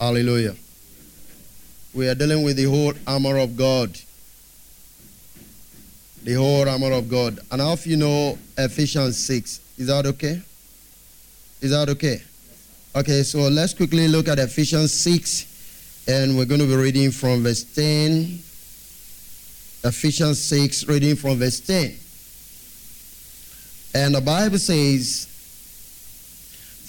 Hallelujah. We are dealing with the whole armor of God. The whole armor of God. And how you know Ephesians 6? Is that okay? Is that okay? Okay, so let's quickly look at Ephesians 6, and we're going to be reading from verse 10. Ephesians 6, reading from verse 10. And the Bible says,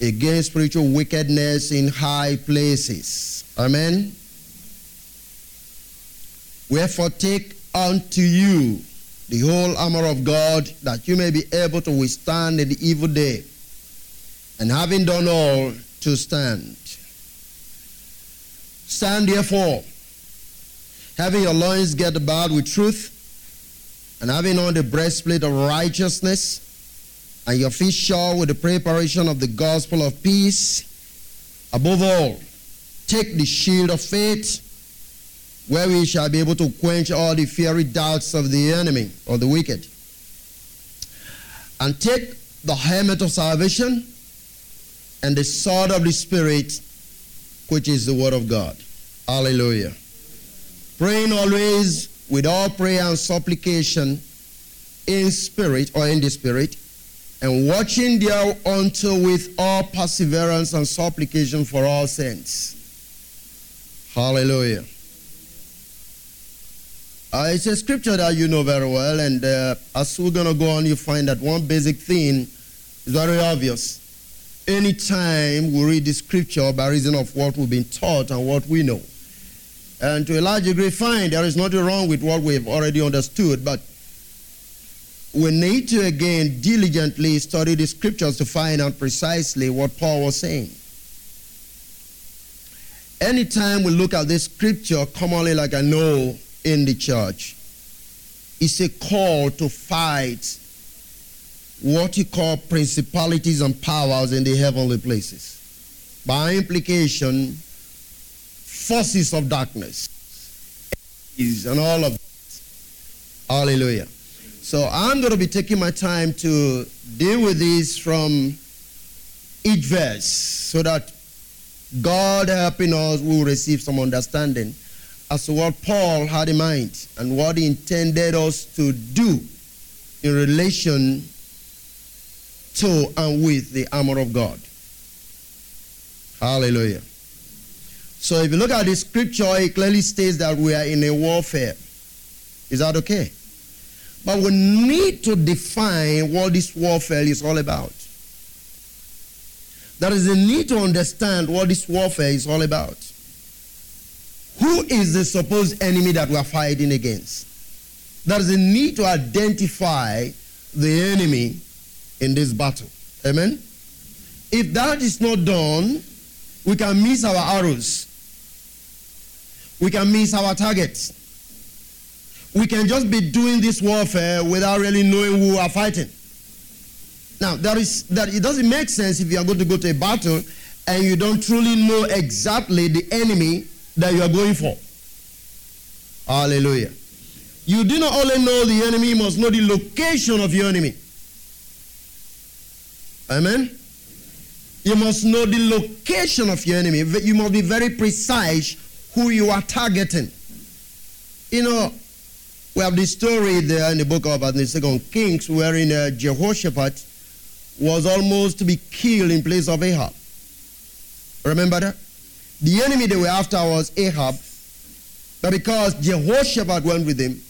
against spiritual wickedness in high places. Amen. Wherefore take unto you the whole armor of God, that you may be able to withstand in the evil day, and having done all, to stand. Stand therefore, having your loins girt about with truth, and having on the breastplate of righteousness, and your feet shod with the preparation of the gospel of peace. Above all, take the shield of faith, where we shall be able to quench all the fiery doubts of the enemy or the wicked. And take the helmet of salvation and the sword of the Spirit, which is the word of God. Hallelujah. Praying always with all prayer and supplication in spirit or in the spirit, and watching thereunto with all perseverance and supplication for all saints. Hallelujah. Uh, it's a scripture that you know very well, and uh, as we're going to go on, you find that one basic thing is very obvious. Anytime we read the scripture by reason of what we've been taught and what we know, and to a large degree, fine, there is nothing wrong with what we've already understood, but we need to again diligently study the scriptures to find out precisely what Paul was saying. Anytime we look at this scripture, commonly like I know in the church, it's a call to fight what you call principalities and powers in the heavenly places. By implication, forces of darkness and all of that. Hallelujah. So I'm going to be taking my time to deal with this from each verse so that God helping us will receive some understanding as to what Paul had in mind and what he intended us to do in relation to and with the armor of God. Hallelujah. So if you look at the scripture, it clearly states that we are in a warfare. Is that okay? But we need to define what this warfare is all about. There is a need to understand what this warfare is all about. Who is the supposed enemy that we are fighting against? There is a need to identify the enemy in this battle. Amen? If that is not done, we can miss our arrows. We can miss our targets we can just be doing this warfare without really knowing who we are fighting. Now, that is that it doesn't make sense if you are going to go to a battle and you don't truly know exactly the enemy that you are going for. Hallelujah. You do not only know the enemy, you must know the location of your enemy. Amen. You must know the location of your enemy. You must be very precise who you are targeting. You know, we have this story there in the book of the Second Kings, wherein uh, Jehoshaphat was almost to be killed in place of Ahab. Remember that? The enemy they were after was Ahab, but because Jehoshaphat went with him,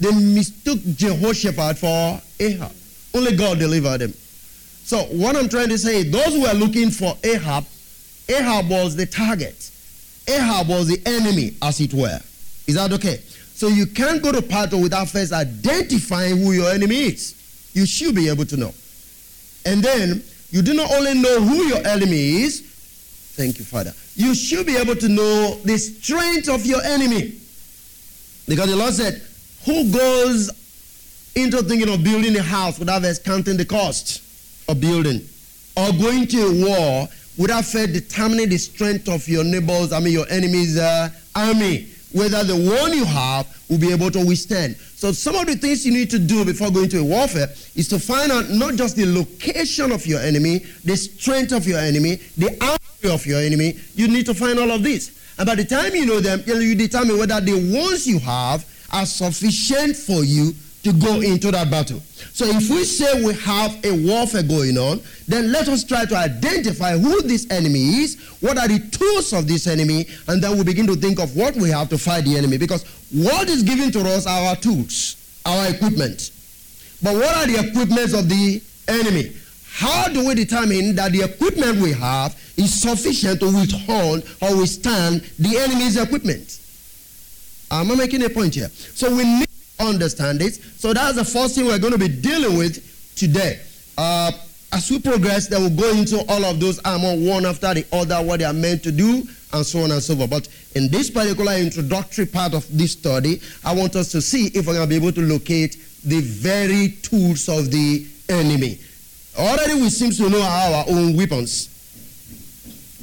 they mistook Jehoshaphat for Ahab. Only God delivered them. So what I'm trying to say, those who were looking for Ahab, Ahab was the target. Ahab was the enemy, as it were. Is that okay? So you can't go to battle without first identifying who your enemy is. You should be able to know. And then you do not only know who your enemy is, thank you, Father. You should be able to know the strength of your enemy. Because the Lord said, Who goes into thinking of building a house without first counting the cost of building? Or going to a war without first determining the strength of your neighbors, I mean your enemy's uh, army, whether the one you have will be able to withstand. So some of the things you need to do before going to a warfare is to find out not just the location of your enemy, the strength of your enemy, the army of your enemy. You need to find all of this. And by the time you know them, you determine whether the ones you have are sufficient for you to go into that battle. So if we say we have a warfare going on, then let us try to identify who this enemy is, what are the tools of this enemy, and then we begin to think of what we have to fight the enemy. Because what is given to us are our tools, our equipment. But what are the equipments of the enemy? How do we determine that the equipment we have is sufficient to withhold or withstand the enemy's equipment? Am I making a point here? So we need understand it. So that's the first thing we're going to be dealing with today. Uh, as we progress, then we'll go into all of those armor one after the other, what they are meant to do, and so on and so forth. But in this particular introductory part of this study, I want us to see if we're going to be able to locate the very tools of the enemy. Already we seem to know our own weapons,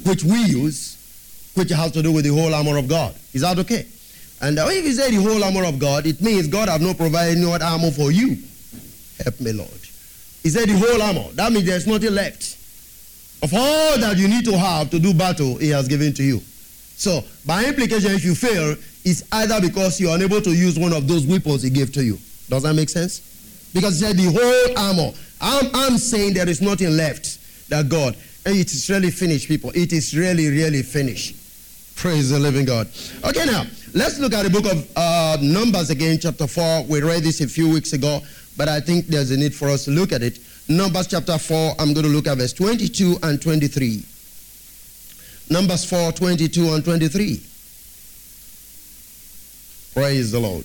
which we use, which has to do with the whole armor of God. Is that okay? And uh, if he said the whole armor of God, it means God have not provided any other armor for you. Help me, Lord. He said the whole armor. That means there's nothing left. Of all that you need to have to do battle, he has given to you. So, by implication, if you fail, it's either because you're unable to use one of those weapons he gave to you. Does that make sense? Because he said the whole armor. I'm, I'm saying there is nothing left that God. And it is really finished, people. It is really, really finished. Praise the living God. Okay, now, let's look at the book of uh, Numbers again, chapter 4. We read this a few weeks ago, but I think there's a need for us to look at it. Numbers chapter 4, I'm going to look at verse 22 and 23. Numbers 4, 22 and 23. Praise the Lord.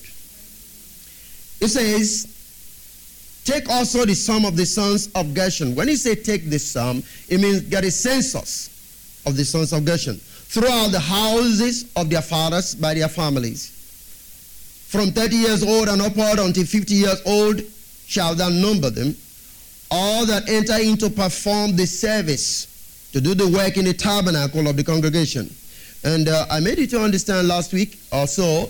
It says, Take also the sum of the sons of Gershon. When he say take the sum, it means get a census of the sons of Gershon throughout the houses of their fathers by their families. From 30 years old and upward until 50 years old shall thou number them, all that enter into perform the service to do the work in the tabernacle of the congregation. And uh, I made you to understand last week also.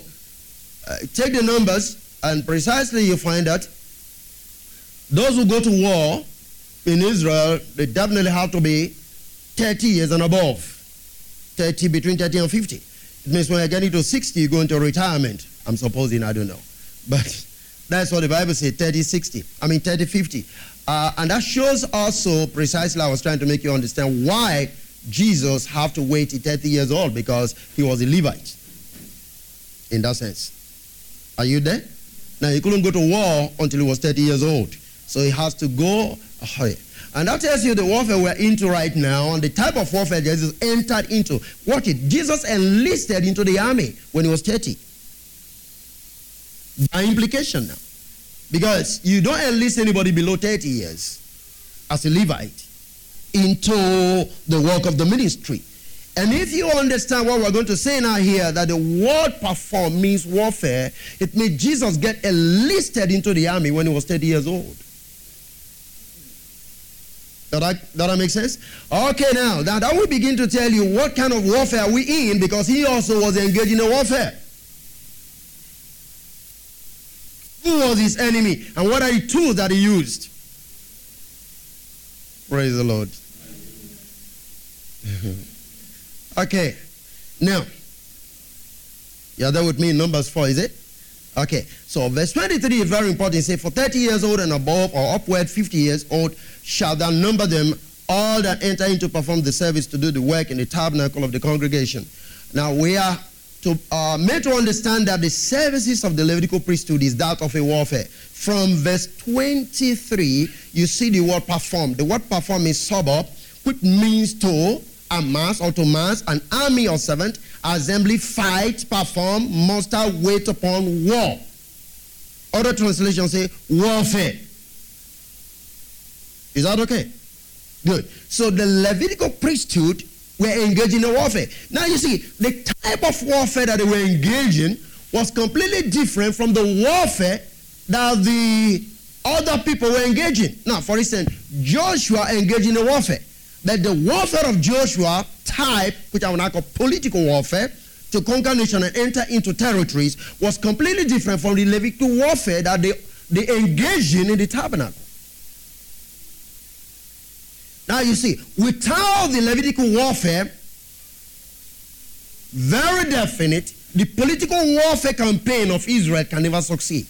Uh, take the numbers, and precisely you find that those who go to war in Israel, they definitely have to be 30 years and above. 30, between 30 and 50. It means when you're getting to 60, you go into retirement. I'm supposing, I don't know. But that's what the Bible says 30, 60. I mean, 30, 50. Uh, and that shows also precisely, I was trying to make you understand why Jesus had to wait 30 years old because he was a Levite. In that sense. Are you there? Now, he couldn't go to war until he was 30 years old. So he has to go. Oh, and that tells you the warfare we're into right now and the type of warfare Jesus entered into. Watch it. Jesus enlisted into the army when he was 30. By implication now. Because you don't enlist anybody below 30 years as a Levite into the work of the ministry. And if you understand what we're going to say now here, that the word perform means warfare, it means Jesus get enlisted into the army when he was 30 years old. Does that, that make sense? Okay, now, now that will begin to tell you what kind of warfare we in because he also was engaged in a warfare. Who was his enemy and what are the tools that he used? Praise the Lord. okay, now, you're there with me in Numbers 4, is it? Okay, so verse 23 is very important. Say, for 30 years old and above, or upward 50 years old, shall thou number them all that enter in to perform the service to do the work in the tabernacle of the congregation. Now we are to uh, made to understand that the services of the Levitical priesthood is that of a warfare. From verse 23, you see the word perform. The word perform is suburb, which means to amass or to mass an army or servant, assembly, fight, perform, muster, wait upon war. Other translations say warfare. Is that okay? Good. So the Levitical priesthood were engaged in warfare. Now you see, the type of warfare that they were engaging was completely different from the warfare that the other people were engaging. Now, for instance, Joshua engaged in a warfare. But the warfare of Joshua type, which I will now call political warfare, to conquer nations and enter into territories, was completely different from the Levitical warfare that they, they engaged in in the tabernacle. Now you see, without the Levitical warfare, very definite, the political warfare campaign of Israel can never succeed.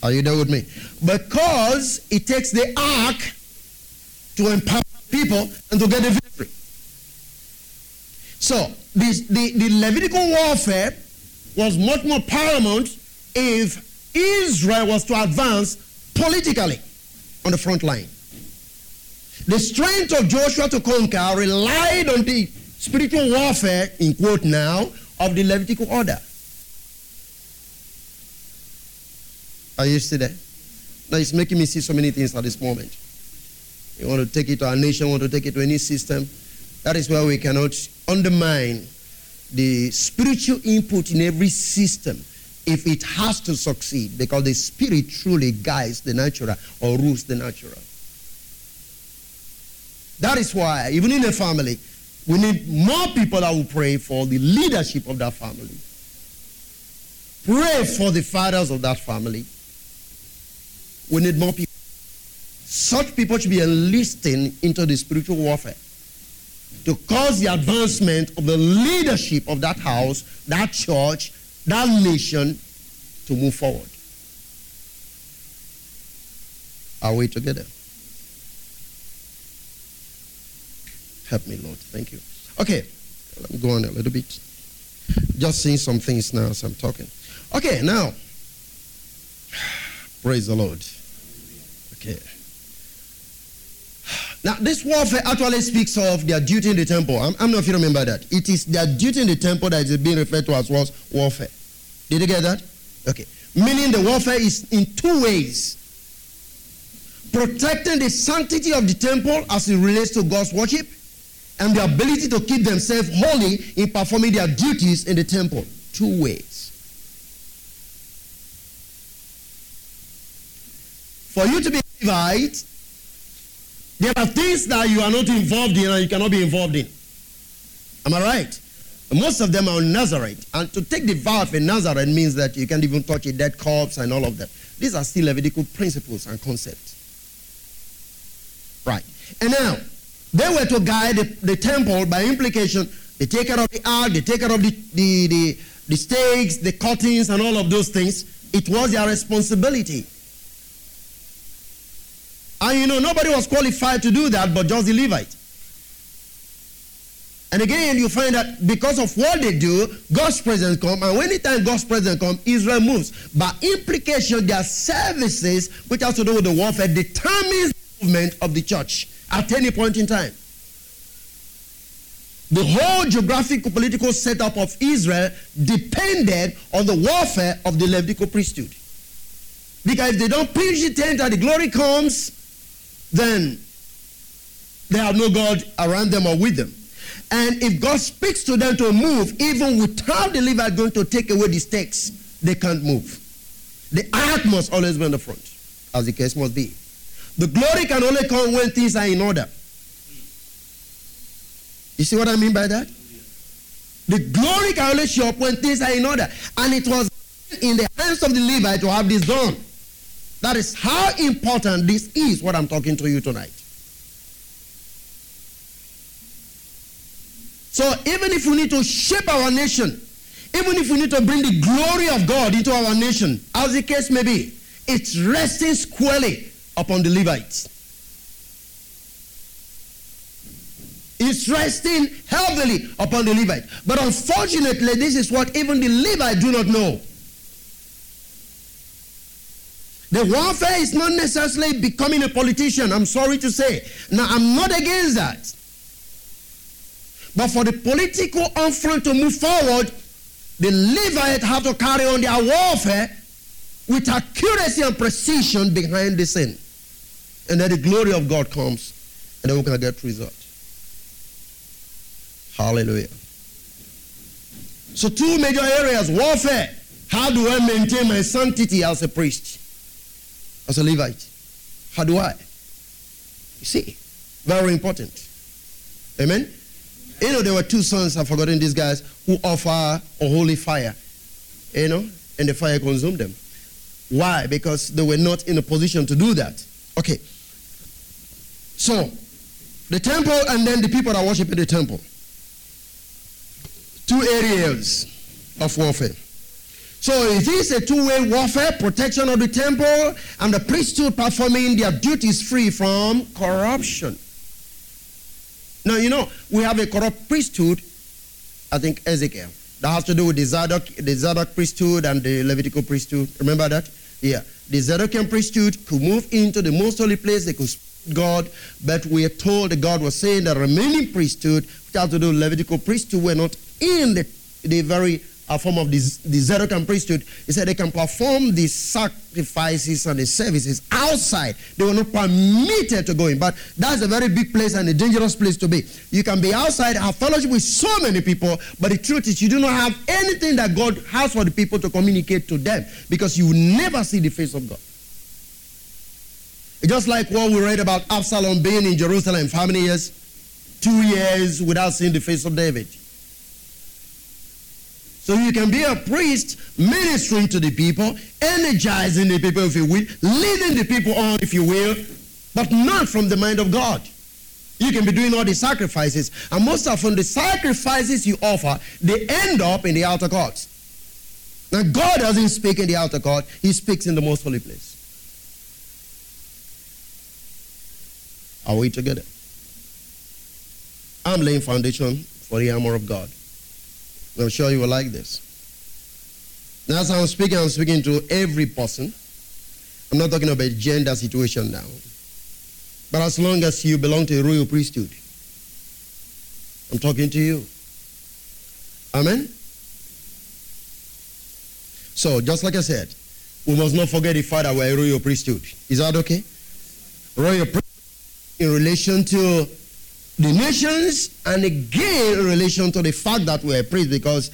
Are you there with me? Because it takes the ark to empower people and to get the victory. So, this, the, the Levitical warfare was much more paramount if Israel was to advance politically on the front line. The strength of Joshua to conquer relied on the spiritual warfare, in quote now, of the Levitical order. Are you still there? Now it's making me see so many things at this moment. You want to take it to our nation, want to take it to any system. That is why we cannot undermine the spiritual input in every system if it has to succeed, because the spirit truly guides the natural or rules the natural. That is why, even in a family, we need more people that will pray for the leadership of that family. Pray for the fathers of that family. We need more people. Such people should be enlisting into the spiritual warfare to cause the advancement of the leadership of that house, that church, that nation to move forward. Are we together? Help me, Lord. Thank you. Okay, let me go on a little bit. Just seeing some things now as I'm talking. Okay, now, praise the Lord. Okay. Now, this warfare actually speaks of their duty in the temple. I'm, I'm not if you remember that. It is their duty in the temple that is being referred to as warfare. Did you get that? Okay. Meaning the warfare is in two ways protecting the sanctity of the temple as it relates to God's worship, and the ability to keep themselves holy in performing their duties in the temple. Two ways. For you to be a Levite, there are things that you are not involved in and you cannot be involved in. Am I right? Most of them are on Nazareth. And to take the vow of a Nazarite means that you can't even touch a dead corpse and all of that. These are still Levitical principles and concepts. Right. And now, they were to guide the, the temple by implication. They take care of the ark, they take care of the, the, the, the stakes, the cuttings, and all of those things. It was their responsibility. And you know, nobody was qualified to do that but just the Levite. And again, you find that because of what they do, God's presence comes, and anytime God's presence comes, Israel moves. By implication, their services, which has to do with the warfare, determines the movement of the church at any point in time. The whole geographical political setup of Israel depended on the warfare of the Levitical priesthood. Because if they don't preach the tent and the glory comes, then they have no God around them or with them. And if God speaks to them to move, even without the Levite going to take away the stakes, they can't move. The ark must always be on the front, as the case must be. The glory can only come when things are in order. You see what I mean by that? The glory can only show up when things are in order. And it was in the hands of the Levite to have this done. That is how important this is, what I'm talking to you tonight. So even if we need to shape our nation, even if we need to bring the glory of God into our nation, as the case may be, it's resting squarely upon the Levites. It's resting heavily upon the Levite. But unfortunately, this is what even the Levites do not know. The warfare is not necessarily becoming a politician, I'm sorry to say. Now, I'm not against that. But for the political front to move forward, the Levites have to carry on their warfare with accuracy and precision behind the scene. And then the glory of God comes, and then we can get result. Hallelujah. So, two major areas warfare. How do I maintain my sanctity as a priest, as a Levite? How do I? You see, very important. Amen. You know, there were two sons, I've forgotten these guys, who offer a holy fire, you know, and the fire consumed them. Why? Because they were not in a position to do that. Okay. So, the temple and then the people that worship in the temple. Two areas of warfare. So is a two-way warfare, protection of the temple and the priesthood performing their duties free from corruption. Now, you know, we have a corrupt priesthood, I think Ezekiel. That has to do with the Zadok, the Zadok priesthood and the Levitical priesthood. Remember that? Yeah. The Zadokian priesthood could move into the most holy place, they could God, but we are told that God was saying the remaining priesthood, which has to do with Levitical priesthood, were not in the, the very a form of the, the priesthood, he said they can perform the sacrifices and the services outside. They were not permitted to go in. But that's a very big place and a dangerous place to be. You can be outside, have fellowship with so many people, but the truth is you do not have anything that God has for the people to communicate to them because you will never see the face of God. Just like what we read about Absalom being in Jerusalem for how many years? Two years without seeing the face of David. So you can be a priest ministering to the people, energizing the people, if you will, leading the people on, if you will, but not from the mind of God. You can be doing all the sacrifices, and most often the sacrifices you offer, they end up in the outer courts. Now, God doesn't speak in the outer court, He speaks in the most holy place. Are we together? I'm laying foundation for the armor of God. I'm sure you will like this. Now, as I'm speaking, I'm speaking to every person. I'm not talking about gender situation now. But as long as you belong to a royal priesthood, I'm talking to you. Amen? So, just like I said, we must not forget the fact that we're a royal priesthood. Is that okay? Royal priesthood in relation to the nations and again in relation to the fact that we're a priest because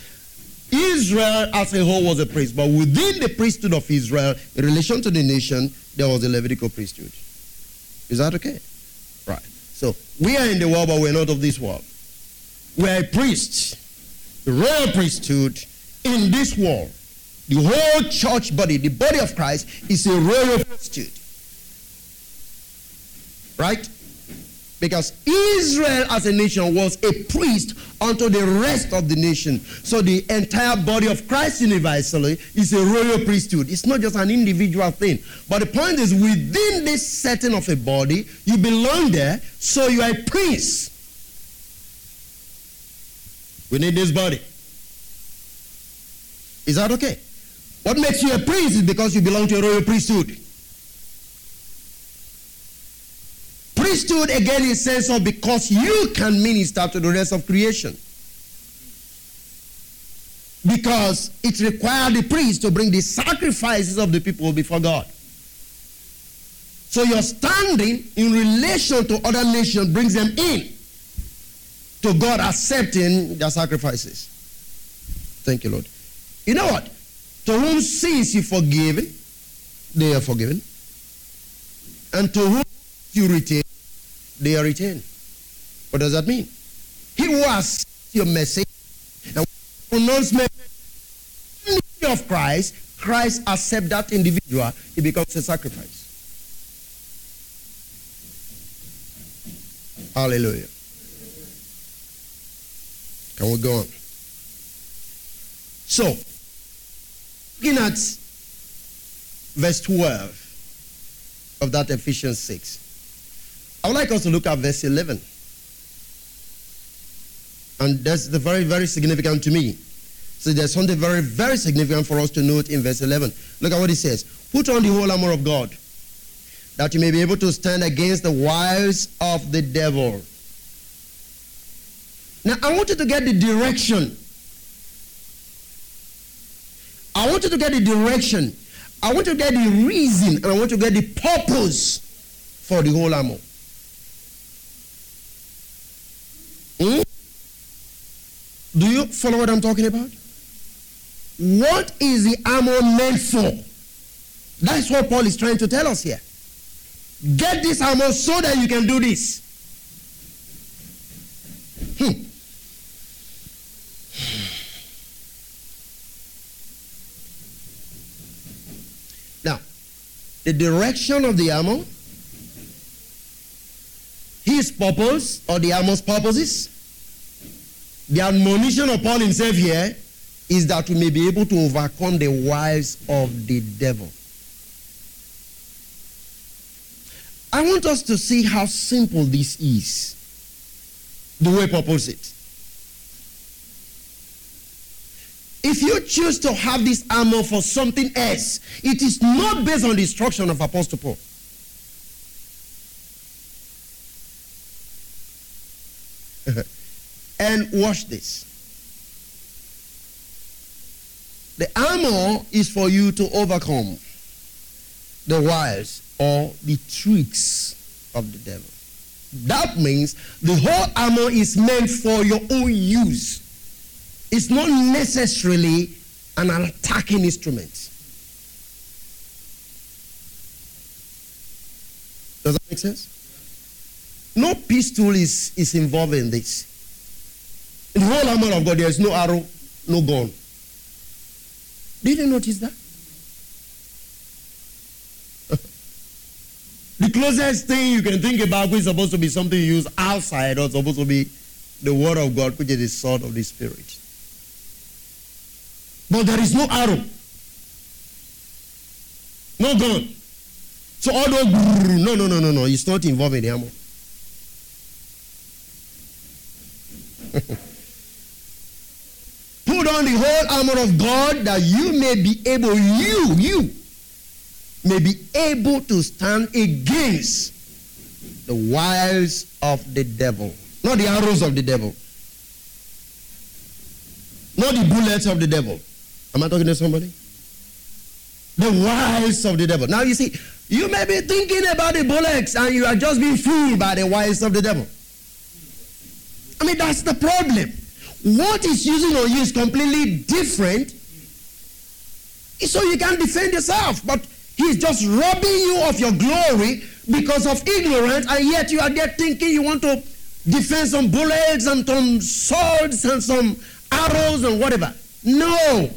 Israel as a whole was a priest, but within the priesthood of Israel, in relation to the nation, there was a Levitical priesthood. Is that okay? Right. So we are in the world, but we're not of this world. We're a priest, the royal priesthood in this world. The whole church body, the body of Christ, is a royal priesthood. Right? Because Israel as a nation was a priest unto the rest of the nation. So the entire body of Christ universally is a royal priesthood. It's not just an individual thing. But the point is, within this setting of a body, you belong there, so you are a priest. We need this body. Is that okay? What makes you a priest is because you belong to a royal priesthood. Priesthood again is sense of because you can minister to the rest of creation. Because it required the priest to bring the sacrifices of the people before God. So your standing in relation to other nations brings them in to God accepting their sacrifices. Thank you, Lord. You know what? To whom sins you forgiven, they are forgiven. And to whom you retain, they are retained. What does that mean? He who has your message and announcement of Christ, Christ accept that individual, he becomes a sacrifice. Hallelujah. Can we go on? So, looking at verse 12 of that Ephesians 6. I would like us to look at verse 11. And that's the very, very significant to me. So there's something very, very significant for us to note in verse 11. Look at what it says. Put on the whole armor of God, that you may be able to stand against the wiles of the devil. Now, I want you to get the direction. I want you to get the direction. I want you to get the reason, and I want you to get the purpose for the whole armor. Hmm? Do you follow what I'm talking about? what is the armor meant for? That's what Paul is trying to tell us here. Get this armor so that you can do this. Hmm. Now, the direction of the armor, his purpose or the armor's purposes, the admonition of Paul himself here is that we may be able to overcome the wiles of the devil. I want us to see how simple this is, the way Paul puts it. If you choose to have this armor for something else, it is not based on the instruction of Apostle Paul. And watch this. The armor is for you to overcome the wiles or the tricks of the devil. That means the whole armor is meant for your own use. It's not necessarily an attacking instrument. Does that make sense? No pistol is, is involved in this. In the whole armor of God, there is no arrow, no gun. Did you notice that? the closest thing you can think about which is supposed to be something you use outside or supposed to be the word of God, which is the sword of the spirit. But there is no arrow. No gun. So all those no no no no no, it's not involved in the armor. Put on the whole armor of God that you may be able, you, you, may be able to stand against the wiles of the devil. Not the arrows of the devil. Not the bullets of the devil. Am I talking to somebody? The wiles of the devil. Now you see, you may be thinking about the bullets and you are just being fooled by the wiles of the devil. I mean, that's the problem. What he's using on you is completely different. So you can't defend yourself. But he's just robbing you of your glory because of ignorance, and yet you are there thinking you want to defend some bullets and some swords and some arrows and whatever. No.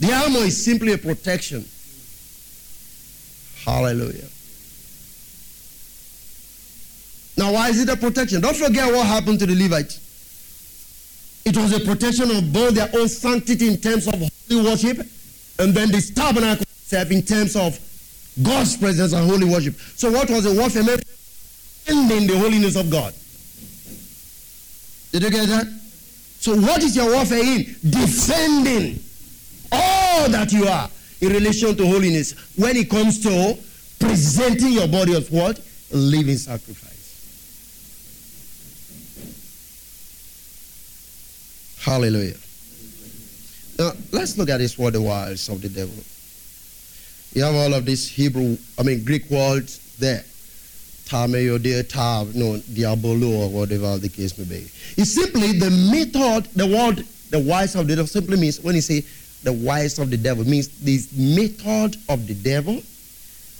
The armor is simply a protection. Hallelujah. Now, why is it a protection? Don't forget what happened to the Levites. It was a protection of both their own sanctity in terms of holy worship and then the tabernacle itself in terms of God's presence and holy worship. So, what was the warfare? Ending the holiness of God. Did you get that? So, what is your warfare in? Defending all that you are in relation to holiness when it comes to presenting your body as what? A living sacrifice. Hallelujah. Now, let's look at this word, the wiles of the devil. You have all of these Hebrew, I mean, Greek words there. Tameo, dear Tav, no, Diabolo, or whatever the case may be. It's simply the method, the word, the wiles of the devil simply means, when you say the wiles of the devil, means this method of the devil,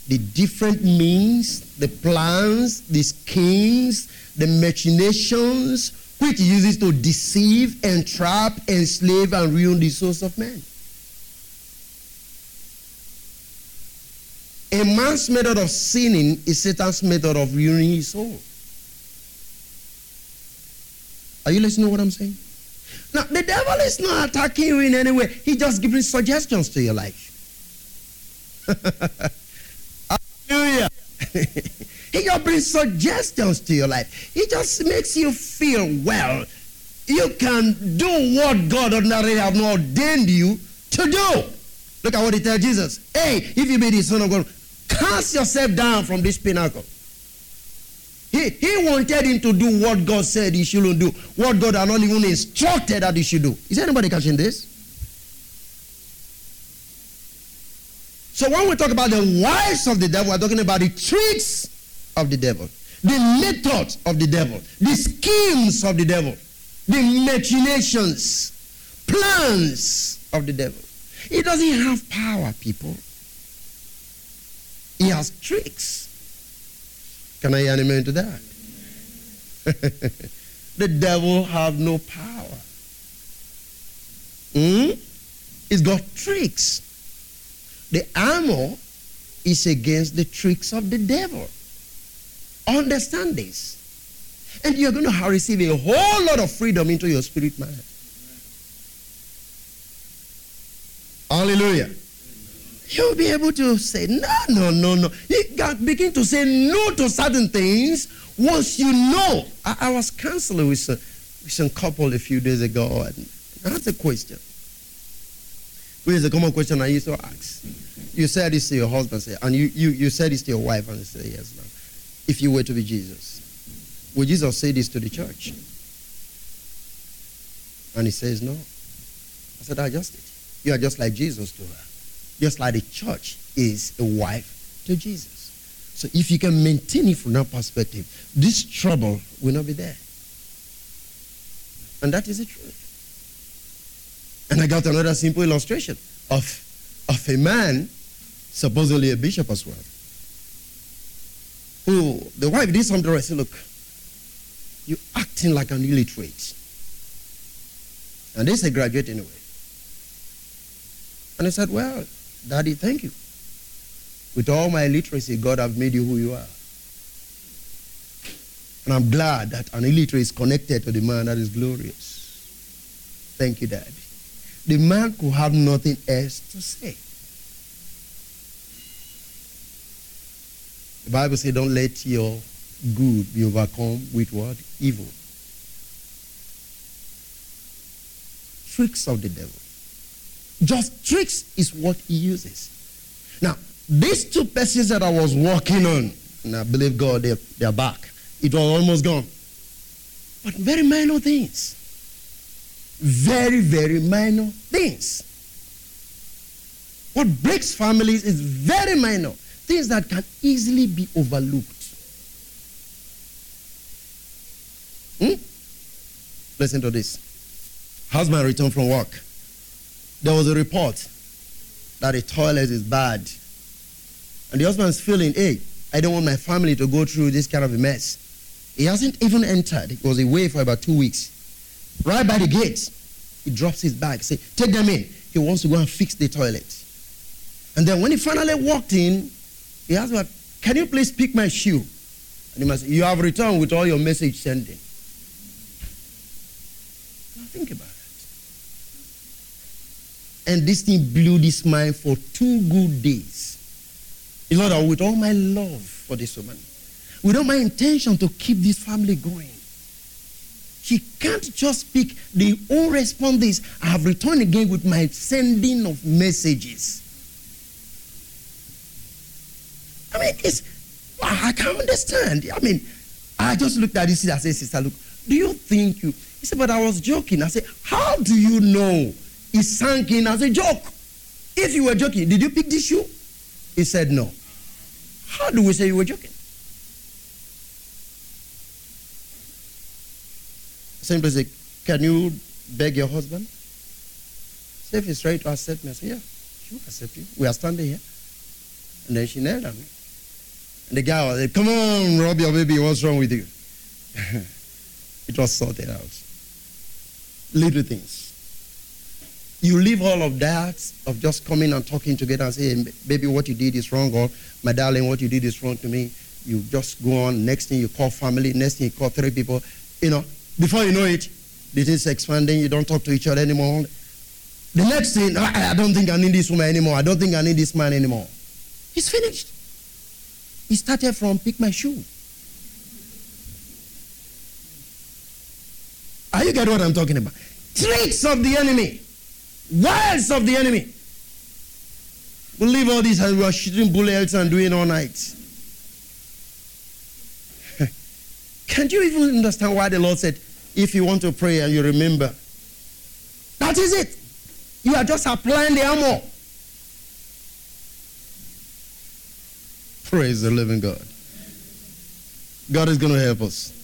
the different means, the plans, the schemes, the machinations, which he uses to deceive, entrap, enslave, and ruin the souls of men. A man's method of sinning is Satan's method of ruining his soul. Are you listening to what I'm saying? Now, the devil is not attacking you in any way. He's just giving suggestions to your life. Hallelujah. he just brings suggestions to your life. He just makes you feel well. You can do what God ordinarily have not ordained you to do. Look at what he tells Jesus. Hey, if you be the son of God, cast yourself down from this pinnacle. He, he wanted him to do what God said he shouldn't do, what God had not even instructed that he should do. Is anybody catching this? So when we talk about the wiles of the devil, we're talking about the tricks of the devil. the methods of the devil, the schemes of the devil, the machinations, plans of the devil. He doesn't have power, people. He has tricks. Can I hear amen to that? the devil have no power. Hmm? He's got tricks. The armor is against the tricks of the devil. Understand this. And you're going to receive a whole lot of freedom into your spirit man. Hallelujah. You'll be able to say, no, no, no, no. You can begin to say no to certain things once you know. I, I was counseling with, with some couple a few days ago, and asked a question. Which is a common question I used to ask. You said this to your husband, say, and you, you, you said this to your wife, and they say, yes, no. If you were to be Jesus, would Jesus say this to the church? And he says, no. I said, I just did. You are just like Jesus to her. Just like the church is a wife to Jesus. So if you can maintain it from that perspective, this trouble will not be there. And that is the truth. And I got another simple illustration of, of a man, supposedly a bishop as well, who the wife did something. I said, Look, you're acting like an illiterate. And they said, graduate anyway. And I said, Well, Daddy, thank you. With all my illiteracy, God have made you who you are. And I'm glad that an illiterate is connected to the man that is glorious. Thank you, Daddy. The man could have nothing else to say. The Bible says, don't let your good be overcome with what? Evil. Tricks of the devil. Just tricks is what he uses. Now, these two persons that I was working on, and I believe God, they're, they're back. It was almost gone. But very minor things. Very, very minor things. What breaks families is very minor. Things that can easily be overlooked. Hmm? Listen to this. Husband returned from work there was a report that the toilet is bad. And the husband's feeling, hey, I don't want my family to go through this kind of a mess. He hasn't even entered. He was away for about two weeks. Right by the gate, he drops his bag, say, take them in. He wants to go and fix the toilet. And then when he finally walked in, he asked me, can you please pick my shoe? And he must you have returned with all your message sending. Now think about it. And this thing blew this mind for two good days. Words, with all my love for this woman, with all my intention to keep this family going, she can't just pick the own response I have returned again with my sending of messages. I mean, it's, I can't understand. I mean, I just looked at this I said, Sister, look, do you think you. He said, but I was joking. I said, how do you know he sank in as a joke. If you were joking, did you pick this shoe? He said no. How do we say you were joking? Simply say, can you beg your husband? Say if he's ready to accept me. I say, yeah, she will accept you. We are standing here. And then she knelt on me. The guy was like, come on, Rob your oh, baby, what's wrong with you? it was sorted out. Little things you leave all of that of just coming and talking together and saying, baby, what you did is wrong, or my darling, what you did is wrong to me. You just go on. Next thing you call family. Next thing you call three people. You know, before you know it, the thing's expanding. You don't talk to each other anymore. The next thing, I, I don't think I need this woman anymore. I don't think I need this man anymore. He's finished. He started from pick my shoe. Are you get what I'm talking about? Tricks of the enemy. Wiles of the enemy. We leave all this and we are shooting bullets and doing all night. Can't you even understand why the Lord said, if you want to pray and you remember? That is it. You are just applying the armor. Praise the living God. God is going to help us.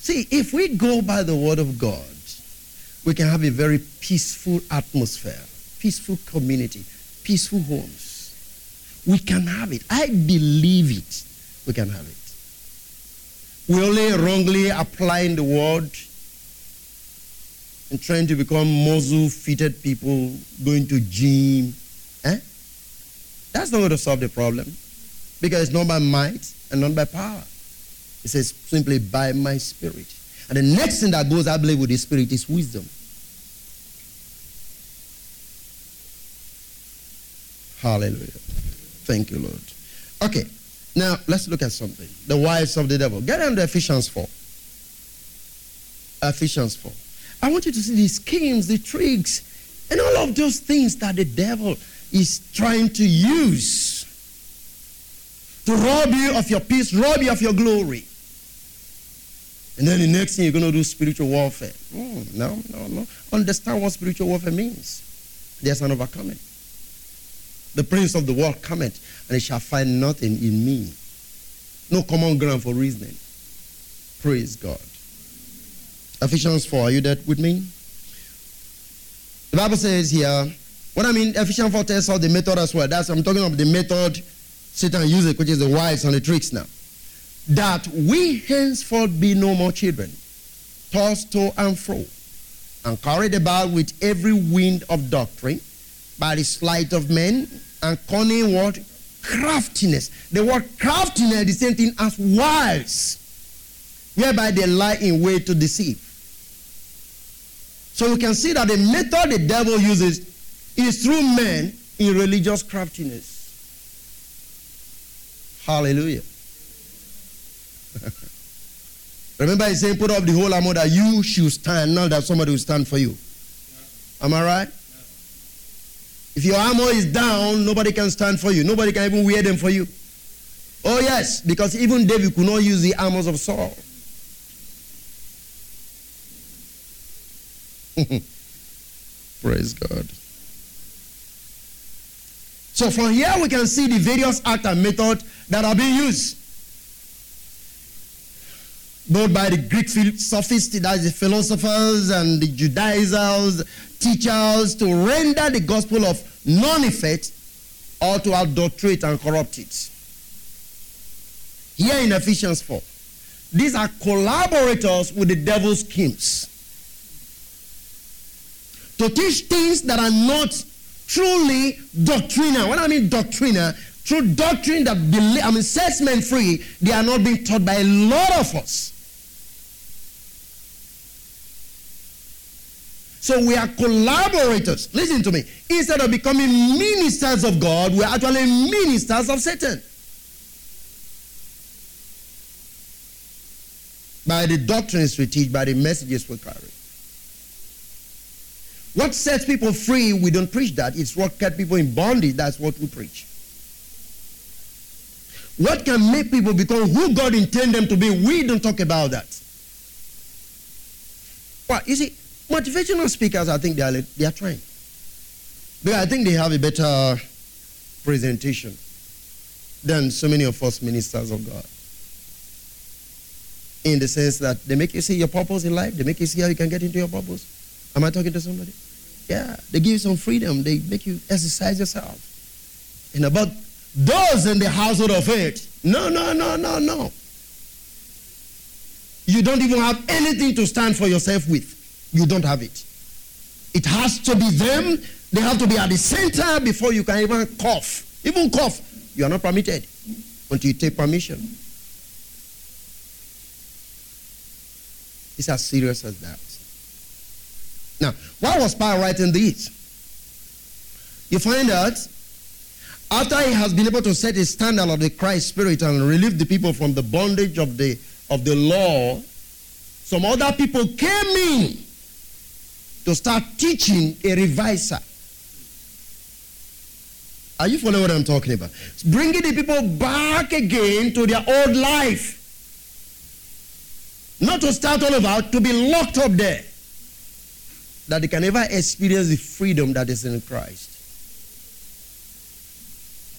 See, if we go by the word of God, we can have a very peaceful atmosphere, peaceful community, peaceful homes. We can have it. I believe it. We can have it. We only wrongly applying the word and trying to become muscle fitted people, going to gym. Eh? That's not going to solve the problem. Because it's not by might and not by power. It says simply by my spirit. And the next thing that goes, I believe, with the spirit is wisdom. Hallelujah. Thank you, Lord. Okay, now let's look at something. The wiles of the devil. Get into Ephesians 4. Ephesians 4. I want you to see the schemes, the tricks, and all of those things that the devil is trying to use to rob you of your peace, rob you of your glory. And then the next thing you're going to do spiritual warfare. Mm, no, no, no. Understand what spiritual warfare means. There's an overcoming. The prince of the world cometh, and he shall find nothing in me. No common ground for reasoning. Praise God. Ephesians 4, are you there with me? The Bible says here, what I mean, Ephesians 4 tells us the method as well. That's I'm talking about the method Satan uses, which is the wiles and the tricks now. That we henceforth be no more children, tossed to and fro, and carried about with every wind of doctrine, by the sleight of men, and cunning what? Craftiness. The word craftiness is the same thing as wiles, whereby they lie in wait to deceive. So you can see that the method the devil uses is through men in religious craftiness. Hallelujah. Remember, he's saying, put up the whole armor that you should stand, not that somebody will stand for you. Am I right? If your armor is down, nobody can stand for you. Nobody can even wear them for you. Oh, yes, because even David could not use the armors of Saul. Praise God. So from here we can see the various acts and methods that are being used. Both by the Greek sophists, that is the philosophers and the Judaizers, teachers, to render the gospel of non-effect or to adulterate and corrupt it. Here in Ephesians 4, these are collaborators with the devil's schemes to teach things that are not truly doctrinal. What I mean doctrinal, through doctrine that believe, I mean sets men free, they are not being taught by a lot of us. So we are collaborators. Listen to me. Instead of becoming ministers of God, we are actually ministers of Satan. By the doctrines we teach, by the messages we carry. What sets people free, we don't preach that. It's what kept people in bondage, that's what we preach. What can make people become who God intended them to be, we don't talk about that. Well, you see, motivational speakers, I think they are, they are trying. I think they have a better presentation than so many of us ministers of God. In the sense that they make you see your purpose in life, they make you see how you can get into your purpose. Am I talking to somebody? Yeah, they give you some freedom. They make you exercise yourself. And about those in the household of faith, no, no, no, no, no. You don't even have anything to stand for yourself with. You don't have it. It has to be them. They have to be at the center before you can even cough. Even cough, you are not permitted until you take permission. It's as serious as that. Now, why was Paul writing this? You find out after he has been able to set a standard of the Christ spirit and relieve the people from the bondage of the of the law, some other people came in to start teaching a reviser. Are you following what I'm talking about? It's bringing the people back again to their old life. Not to start all over, to be locked up there that they can never experience the freedom that is in Christ.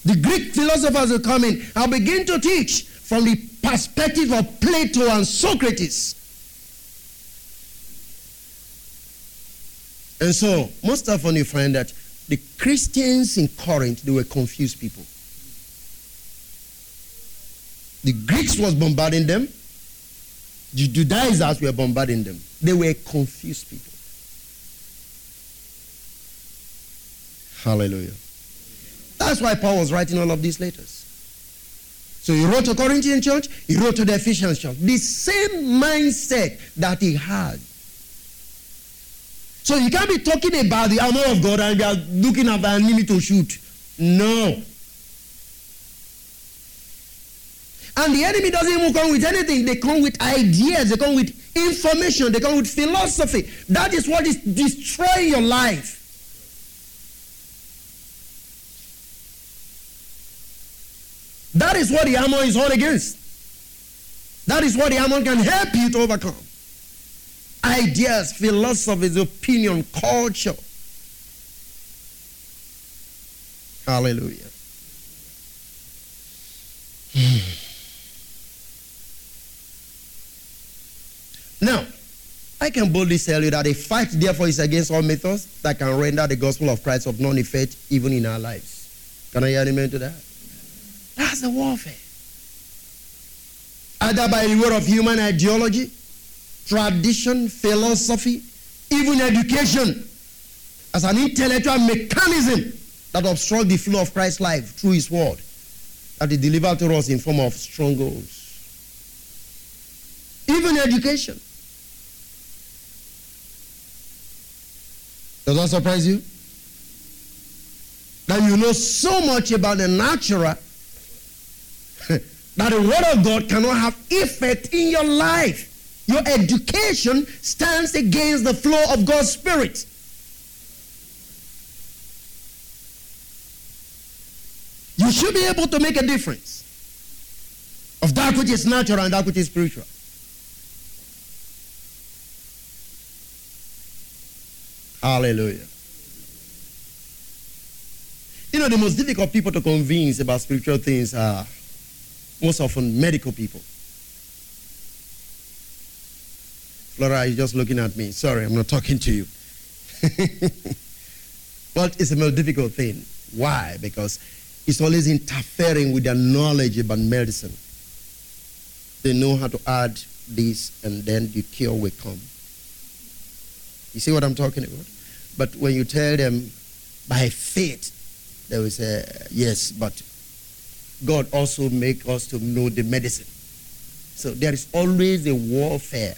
The Greek philosophers will come in and begin to teach from the perspective of Plato and Socrates. And so, most often you find that the Christians in Corinth, they were confused people. The Greeks was bombarding them. The Judaizers were bombarding them. They were confused people. Hallelujah. That's why Paul was writing all of these letters. So he wrote to Corinthian church, he wrote to the Ephesian church. The same mindset that he had. So you can't be talking about the armor of God and you are looking at the enemy to shoot. No. And the enemy doesn't even come with anything. They come with ideas, they come with information, they come with philosophy. That is what is destroying your life. That is what the armor is all against. That is what the armor can help you to overcome. Ideas, philosophies, opinion, culture. Hallelujah. Hmm. now, I can boldly tell you that a fight, therefore, is against all methods that can render the gospel of Christ of non effect even in our lives. Can I hear amen to that? That's the warfare. Either by the word of human ideology, tradition, philosophy, even education, as an intellectual mechanism that obstructs the flow of Christ's life through his word that he delivered to us in form of strongholds. Even education. Does that surprise you? That you know so much about the natural that the word of God cannot have effect in your life. Your education stands against the flow of God's Spirit. You should be able to make a difference of that which is natural and that which is spiritual. Hallelujah. You know, the most difficult people to convince about spiritual things are most often medical people. Flora is just looking at me. Sorry, I'm not talking to you. but it's a more difficult thing. Why? Because it's always interfering with their knowledge about medicine. They know how to add this, and then the cure will come. You see what I'm talking about? But when you tell them by faith, they will say, yes, but God also make us to know the medicine. So there is always a warfare.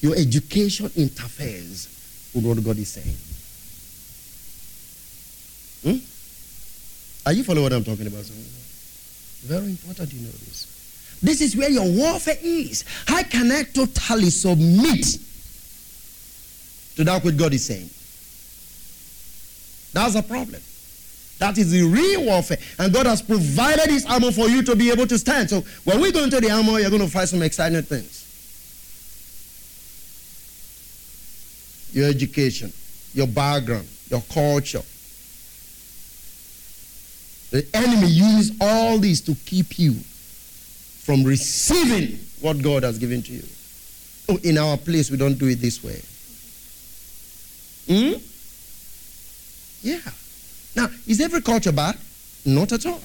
Your education interferes with what God is saying. Hmm? Are you following what I'm talking about? Very important you know this. This is where your warfare is. How can I totally submit to that which God is saying? That's a problem. That is the real warfare. And God has provided His armor for you to be able to stand. So when we go into the armor, you're going to find some exciting things. Your education, your background, your culture. The enemy uses all this to keep you from receiving what God has given to you. Oh, in our place, we don't do it this way. Hmm? Yeah. Now, is every culture bad? Not at all.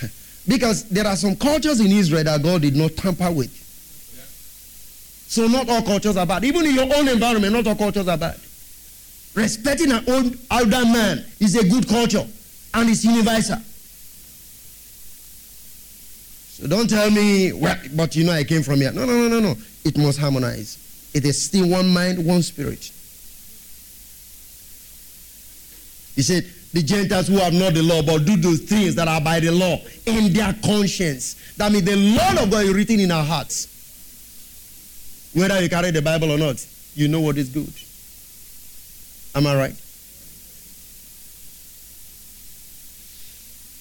because there are some cultures in Israel that God did not tamper with. So not all cultures are bad. Even in your own environment, not all cultures are bad. Respecting an old elder man is a good culture and it's universal. So don't tell me, well, but you know I came from here. No, no, no, no, no. It must harmonize. It is still one mind, one spirit. He said, the Gentiles who have not the law, but do those things that are by the law in their conscience. That means the law of God is written in our hearts. Whether you carry the Bible or not, you know what is good. Am I right?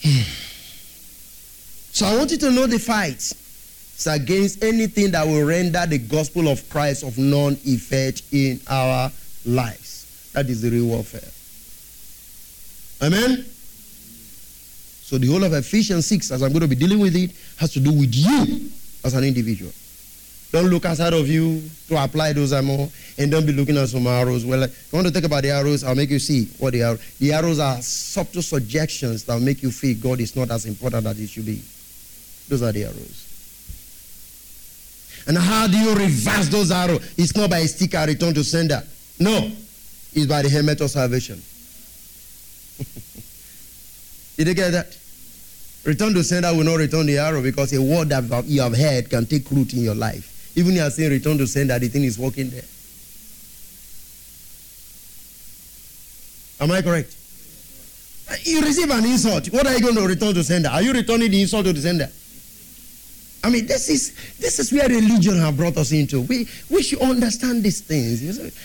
Hmm. so I want you to know the fight. It's against anything that will render the gospel of Christ of non effect in our lives. That is the real warfare. Amen? So the whole of Ephesians 6, as I'm going to be dealing with it, has to do with you as an individual. Don't look outside of you to apply those ammo, and don't be looking at some arrows. Well, if you want to think about the arrows, I'll make you see what they are. The arrows are subtle suggestions that make you feel God is not as important as it should be. Those are the arrows. And how do you reverse those arrows? It's not by a sticker return to sender. No, it's by the helmet of salvation. Did you get that? Return to sender will not return the arrow because a word that you have heard can take root in your life. Even you are saying return to sender, the thing is working there. Am I correct? You receive an insult. What are you going to return to sender? Are you returning the insult to the sender? I mean, this is this is where religion have brought us into. We we should understand these things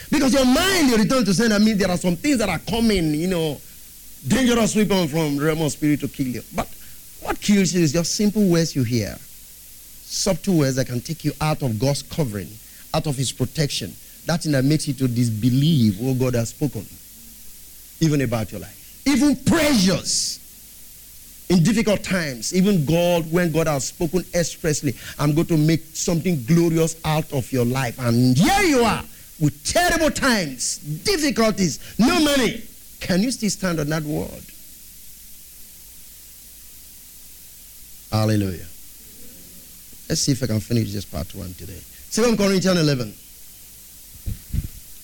because your mind, you return to sender, means there are some things that are coming. You know, dangerous weapon from the realm of spirit to kill you. But what kills you is just simple words you hear subtle words that can take you out of God's covering, out of His protection. That thing that makes you to disbelieve what God has spoken, even about your life. Even pressures in difficult times, even God, when God has spoken expressly, I'm going to make something glorious out of your life. And here you are with terrible times, difficulties, no money. Can you still stand on that word? Hallelujah. Let's see if I can finish this part one today. Second Corinthians 11.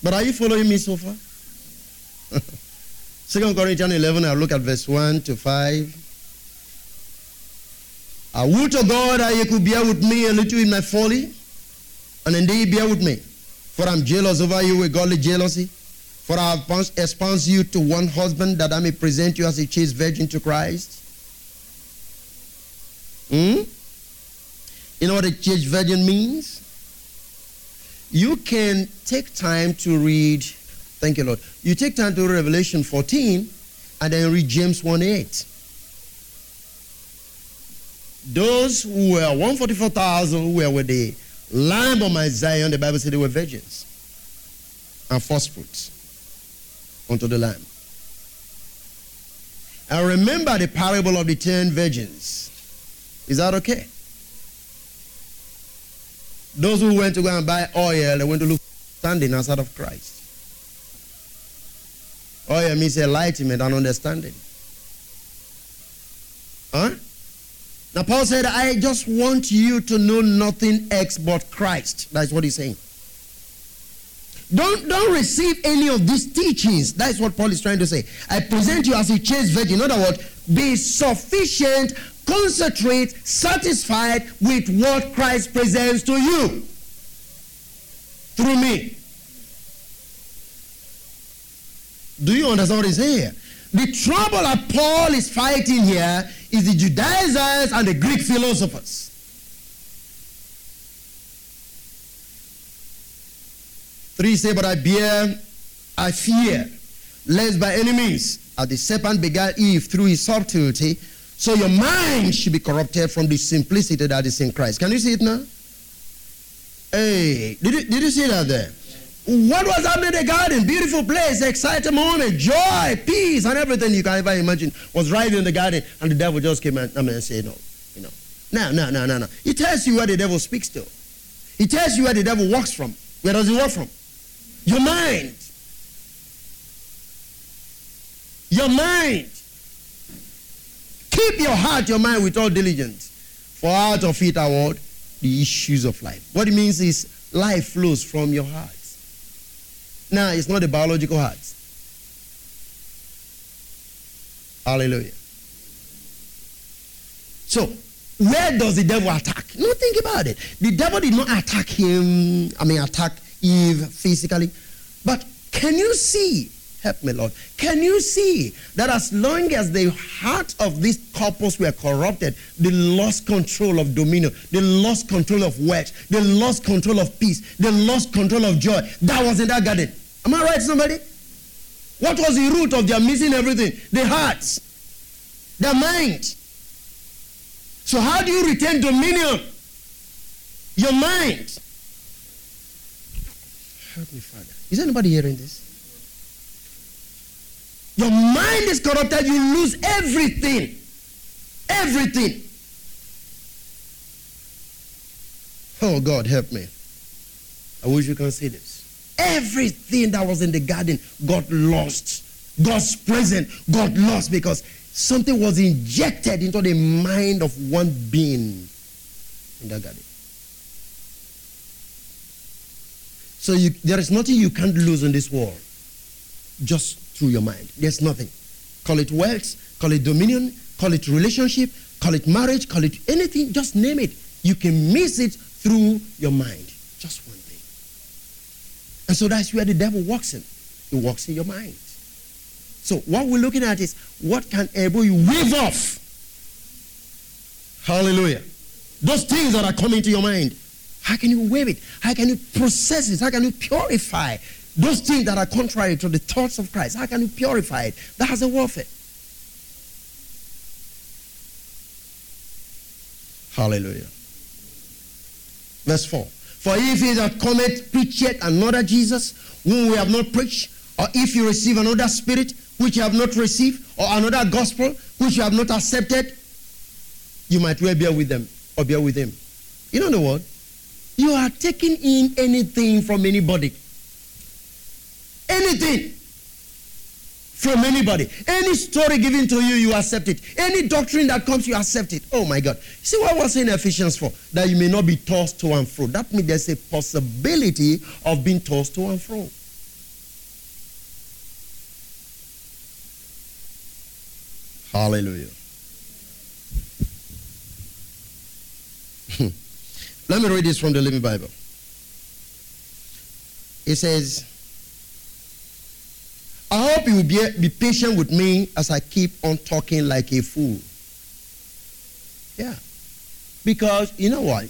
But are you following me so far? Second Corinthians 11, I'll look at verse 1 to 5. I would to God that you could bear with me a little in my folly, and indeed bear with me. For I'm jealous over you with godly jealousy. For I have espoused you to one husband that I may present you as a chaste virgin to Christ. Hmm? You know what a chaste virgin means? You can take time to read, thank you, Lord. You take time to read Revelation 14 and then read James 1 8. Those who were 144,000 who were with the Lamb of my Zion, the Bible said they were virgins and first fruits unto the Lamb. And remember the parable of the ten virgins. Is that okay? Those who went to go and buy oil, they went to look standing outside of Christ. Oil means enlightenment and understanding. Huh? Now, Paul said, I just want you to know nothing else but Christ. That's what he's saying. Don't, don't receive any of these teachings. That's what Paul is trying to say. I present you as a chaste virgin. In other words, be sufficient concentrate, satisfied with what Christ presents to you through me. Do you understand what he's saying here? The trouble that Paul is fighting here is the Judaizers and the Greek philosophers. Three say, But I bear, I fear, lest by any means, as the serpent begat Eve through his subtlety, so your mind should be corrupted from the simplicity that is in Christ. Can you see it now? Hey, did you, did you see that there? What was happening in the garden? Beautiful place, exciting moment, joy, peace, and everything you can ever imagine was right in the garden, and the devil just came and, I mean, said, no, you know. No, no, no, no, no. He tells you where the devil speaks to. He tells you where the devil walks from. Where does he walk from? Your mind. Your mind. Keep your heart, your mind with all diligence. For out of it are what? The issues of life. What it means is life flows from your heart. Now, it's not a biological heart. Hallelujah. So, where does the devil attack? No, think about it. The devil did not attack him, I mean, attack Eve physically. But can you see Help me, Lord. Can you see that as long as the heart of these couples were corrupted, they lost control of dominion, they lost control of wealth, they lost control of peace, they lost control of joy. That was in that garden. Am I right, somebody? What was the root of their missing everything? The hearts, their mind. So, how do you retain dominion? Your mind. Help me, Father. Is anybody hearing this? Your mind is corrupted, you lose everything. Everything. Oh, God, help me. I wish you can see this. Everything that was in the garden got lost. God's presence got lost because something was injected into the mind of one being in the garden. So you, there is nothing you can't lose in this world just through your mind. There's nothing. Call it wealth, call it dominion, call it relationship, call it marriage, call it anything, just name it. You can miss it through your mind. Just one thing. And so that's where the devil walks in. He walks in your mind. So what we're looking at is what can enable you weave off. Hallelujah. Those things that are coming to your mind. How can you wave it? How can you process it? How can you purify those things that are contrary to the thoughts of Christ? How can you purify it? That has a warfare. Hallelujah. Verse 4. For if he that cometh preacheth another Jesus, whom we have not preached, or if you receive another spirit which you have not received, or another gospel which you have not accepted, you might well bear with them or bear with him. You know the what? You are taking in anything from anybody. Anything from anybody. Any story given to you, you accept it. Any doctrine that comes, you accept it. Oh my God. See what I was in Ephesians 4? That you may not be tossed to and fro. That means there's a possibility of being tossed to and fro. Hallelujah. Let me read this from the Living Bible. It says, I hope you will be, be patient with me as I keep on talking like a fool. Yeah. Because you know what?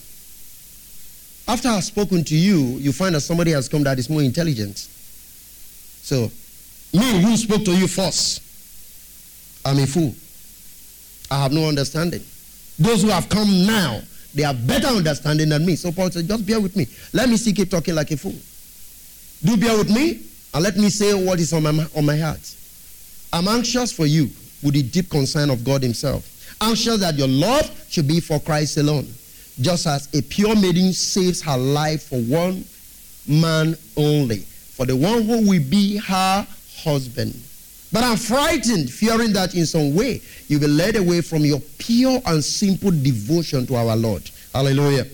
After I've spoken to you, you find that somebody has come that is more intelligent. So, me who spoke to you first, I'm a fool. I have no understanding. Those who have come now, they have better understanding than me. So Paul said, just bear with me. Let me see keep talking like a fool. Do bear with me and let me say what is on my, on my heart. I'm anxious for you with the deep concern of God Himself. Anxious that your love should be for Christ alone. Just as a pure maiden saves her life for one man only, for the one who will be her husband. But I'm frightened, fearing that in some way you will be led away from your pure and simple devotion to our Lord. Hallelujah.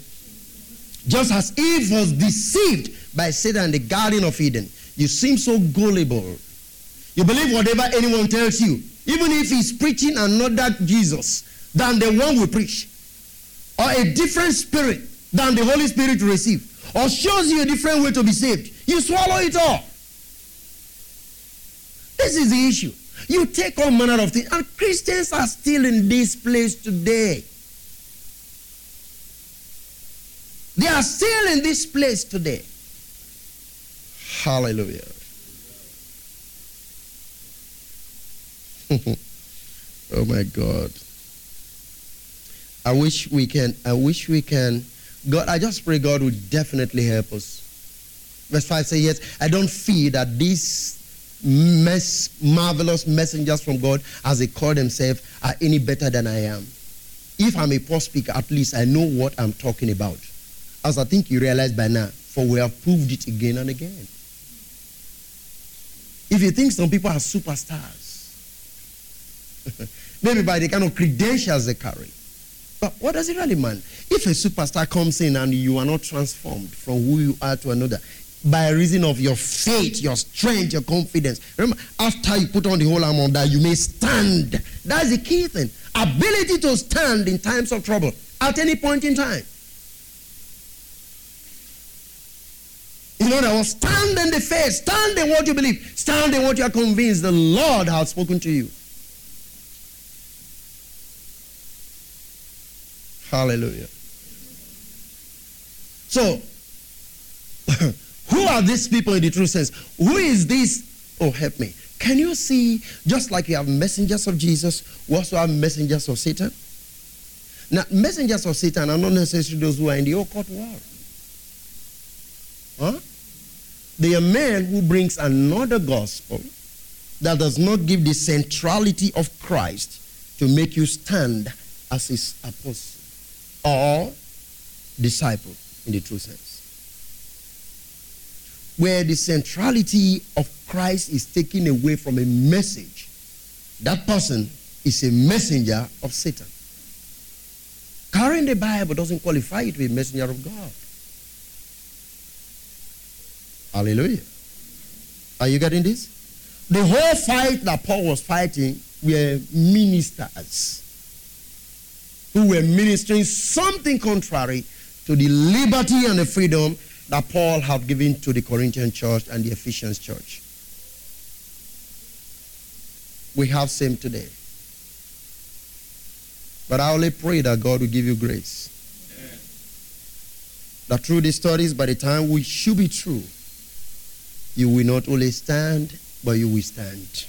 Just as Eve was deceived by Satan in the Garden of Eden, you seem so gullible. You believe whatever anyone tells you, even if he's preaching another Jesus than the one we preach, or a different spirit than the Holy Spirit to receive, or shows you a different way to be saved, you swallow it all. This is the issue. You take all manner of things, and Christians are still in this place today. They are still in this place today. Hallelujah. oh my God. I wish we can, I wish we can. God, I just pray God would definitely help us. Verse 5 says, Yes, I don't fear that these mess, marvelous messengers from God, as they call themselves, are any better than I am. If I'm a poor speaker, at least I know what I'm talking about. As I think you realize by now, for we have proved it again and again. If you think some people are superstars, maybe by the kind of credentials they carry. But what does it really mean? If a superstar comes in and you are not transformed from who you are to another, by reason of your faith, your strength, your confidence. Remember, after you put on the whole armor, that you may stand. That's the key thing. Ability to stand in times of trouble at any point in time. In other words, stand in the faith, stand in what you believe, stand in what you are convinced the Lord has spoken to you. Hallelujah. So, who are these people in the true sense? Who is this? Oh, help me. Can you see, just like you have messengers of Jesus, we also have messengers of Satan? Now, messengers of Satan are not necessarily those who are in the occult world. Huh? They are men who brings another gospel that does not give the centrality of Christ to make you stand as his apostle or disciple in the true sense. Where the centrality of Christ is taken away from a message, that person is a messenger of Satan. Carrying the Bible doesn't qualify you to be a messenger of God. Hallelujah. Are you getting this? The whole fight that Paul was fighting were ministers who were ministering something contrary to the liberty and the freedom that Paul had given to the Corinthian church and the Ephesians church. We have same today. But I only pray that God will give you grace. That through these studies, by the time we should be true, you will not only stand, but you will stand.